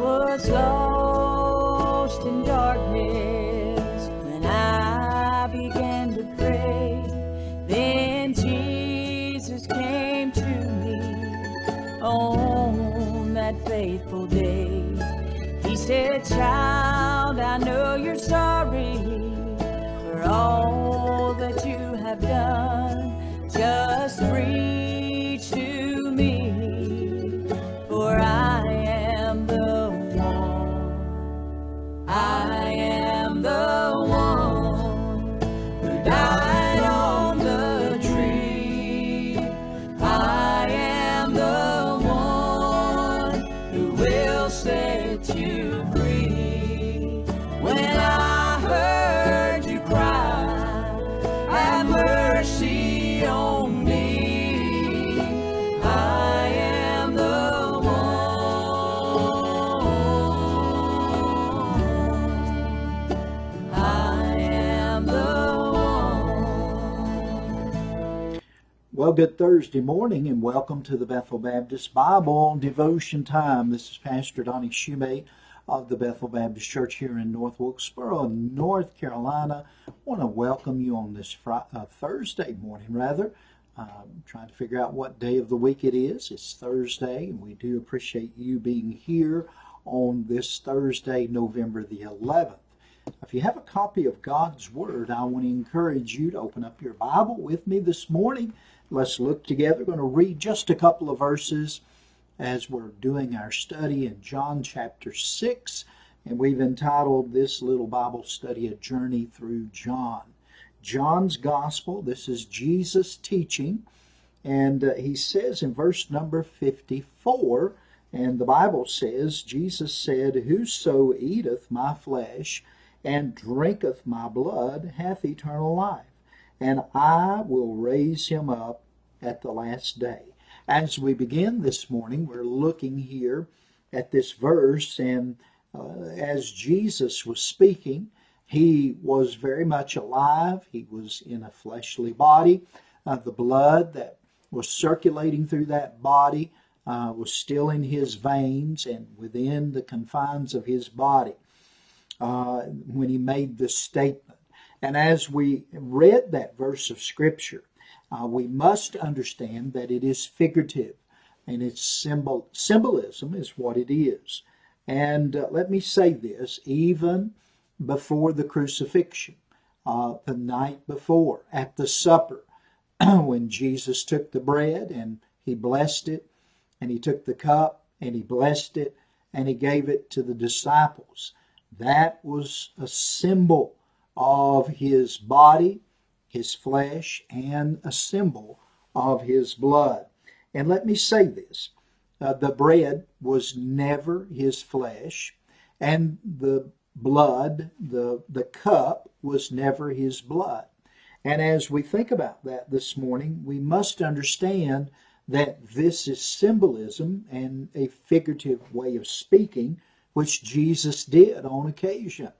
Was lost in darkness when I began to pray. Then Jesus came to me on that faithful day. He said, Child, I know you're Well, good Thursday morning and welcome to the Bethel Baptist Bible Devotion Time. This is Pastor Donnie Shumate of the Bethel Baptist Church here in North Wilkesboro, North Carolina. I want to welcome you on this Friday, uh, Thursday morning, rather. Um, trying to figure out what day of the week it is. It's Thursday, and we do appreciate you being here on this Thursday, November the 11th. If you have a copy of God's Word, I want to encourage you to open up your Bible with me this morning. Let's look together. We're going to read just a couple of verses as we're doing our study in John chapter 6. And we've entitled this little Bible study A Journey Through John. John's Gospel, this is Jesus teaching. And uh, he says in verse number 54, and the Bible says, Jesus said, Whoso eateth my flesh and drinketh my blood hath eternal life, and I will raise him up at the last day. As we begin this morning, we're looking here at this verse, and uh, as Jesus was speaking, he was very much alive. He was in a fleshly body. Uh, the blood that was circulating through that body uh, was still in his veins and within the confines of his body uh, when he made this statement. And as we read that verse of Scripture, uh, we must understand that it is figurative and its symbol symbolism is what it is. And uh, let me say this even before the crucifixion, uh, the night before, at the supper, when Jesus took the bread and he blessed it, and he took the cup and he blessed it, and he gave it to the disciples. That was a symbol of his body, his flesh, and a symbol of his blood. And let me say this uh, the bread was never his flesh, and the blood, the, the cup, was never his blood. And as we think about that this morning, we must understand that this is symbolism and a figurative way of speaking, which Jesus did on occasion.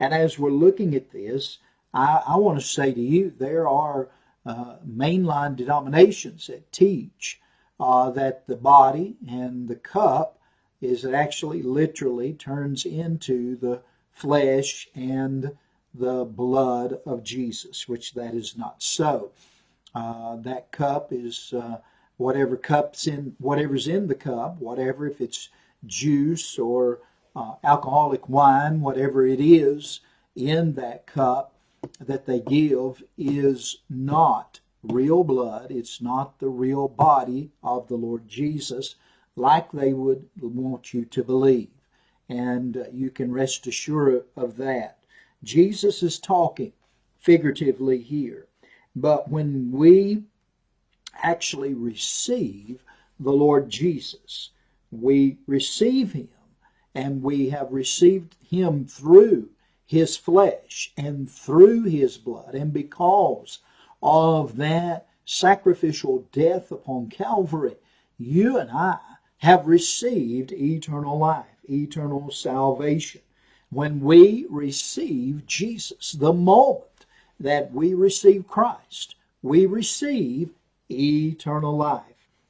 And as we're looking at this, I, I want to say to you, there are uh, mainline denominations that teach uh, that the body and the cup is actually literally turns into the flesh and the blood of Jesus, which that is not so. Uh, that cup is uh, whatever cups in whatever's in the cup, whatever if it's juice or uh, alcoholic wine, whatever it is in that cup that they give is not real blood. It's not the real body of the Lord Jesus, like they would want you to believe. And uh, you can rest assured of that. Jesus is talking figuratively here. But when we actually receive the Lord Jesus, we receive him and we have received him through his flesh and through his blood. And because of that sacrificial death upon Calvary, you and I have received eternal life, eternal salvation. When we receive Jesus, the moment that we receive Christ, we receive eternal life.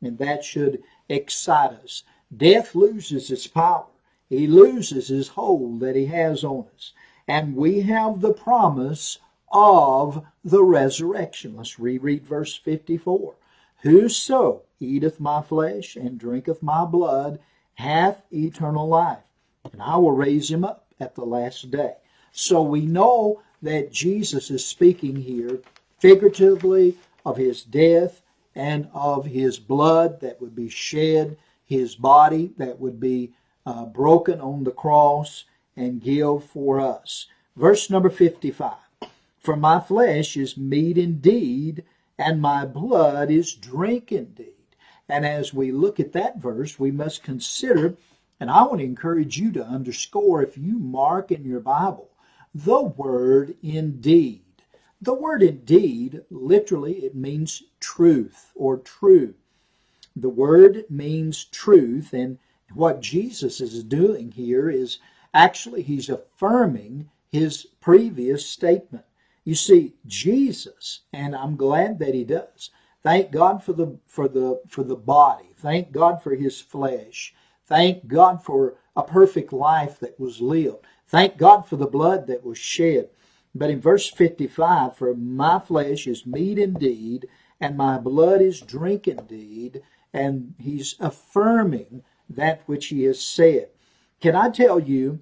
And that should excite us. Death loses its power he loses his hold that he has on us. And we have the promise of the resurrection. Let's reread verse 54. Whoso eateth my flesh and drinketh my blood hath eternal life, and I will raise him up at the last day. So we know that Jesus is speaking here figuratively of his death and of his blood that would be shed, his body that would be uh, broken on the cross and give for us. Verse number 55 For my flesh is meat indeed, and my blood is drink indeed. And as we look at that verse, we must consider, and I want to encourage you to underscore if you mark in your Bible the word indeed. The word indeed, literally, it means truth or true. The word means truth, and what Jesus is doing here is actually he's affirming his previous statement. You see, Jesus, and I'm glad that he does. Thank God for the for the for the body. Thank God for his flesh. Thank God for a perfect life that was lived. Thank God for the blood that was shed. But in verse 55, for my flesh is meat indeed, and my blood is drink indeed, and he's affirming that which he has said. Can I tell you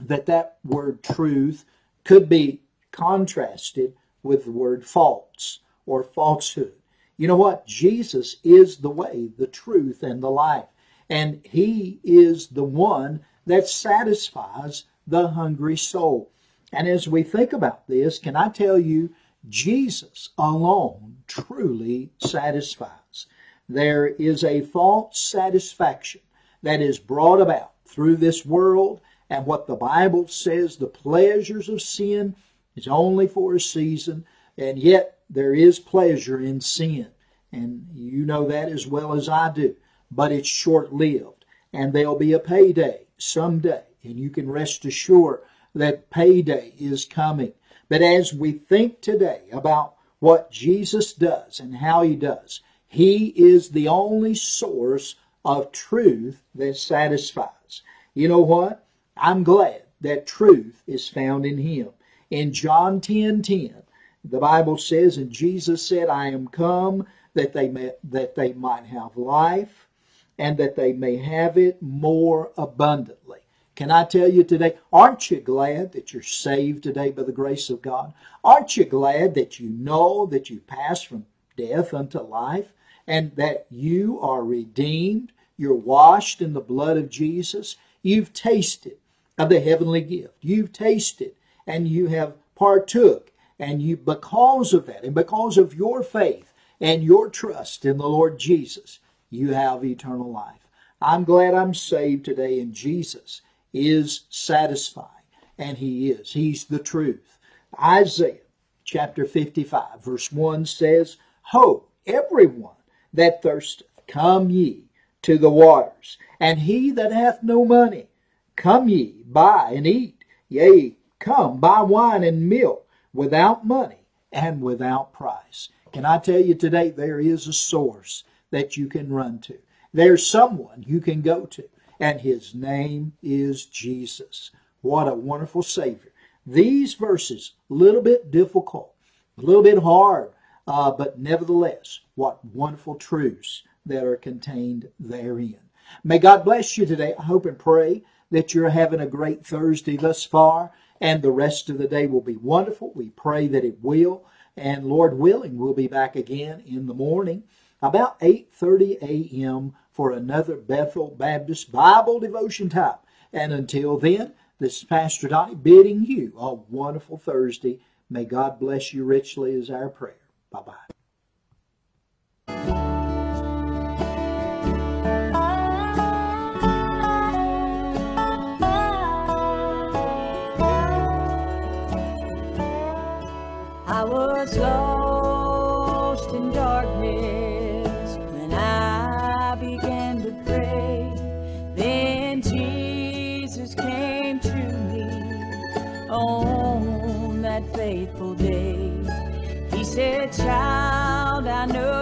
that that word truth could be contrasted with the word false or falsehood? You know what? Jesus is the way, the truth, and the life. And he is the one that satisfies the hungry soul. And as we think about this, can I tell you, Jesus alone truly satisfies. There is a false satisfaction that is brought about through this world and what the Bible says the pleasures of sin is only for a season, and yet there is pleasure in sin. And you know that as well as I do. But it's short lived. And there'll be a payday someday. And you can rest assured that payday is coming. But as we think today about what Jesus does and how he does, he is the only source of truth that satisfies. You know what? I'm glad that truth is found in him. In John 10 10, the Bible says, and Jesus said, I am come that they may, that they might have life and that they may have it more abundantly. Can I tell you today, aren't you glad that you're saved today by the grace of God? Aren't you glad that you know that you passed from death unto life and that you are redeemed? You're washed in the blood of Jesus. You've tasted of the heavenly gift. You've tasted and you have partook and you because of that and because of your faith and your trust in the Lord Jesus, you have eternal life. I'm glad I'm saved today and Jesus is satisfying. And he is. He's the truth. Isaiah chapter 55, verse 1 says, Ho, everyone that thirsteth, come ye to the waters. And he that hath no money, come ye, buy and eat. Yea, come, buy wine and milk without money and without price. Can I tell you today, there is a source that you can run to. There's someone you can go to and his name is Jesus. What a wonderful Savior. These verses, a little bit difficult, a little bit hard, uh, but nevertheless, what wonderful truths that are contained therein. May God bless you today. I hope and pray that you're having a great Thursday thus far, and the rest of the day will be wonderful. We pray that it will, and Lord willing, we'll be back again in the morning about 8:30 a.m for another Bethel Baptist Bible devotion time. And until then, this is Pastor Donnie bidding you a wonderful Thursday. May God bless you richly is our prayer. Bye bye. I was lost Said, Child, I know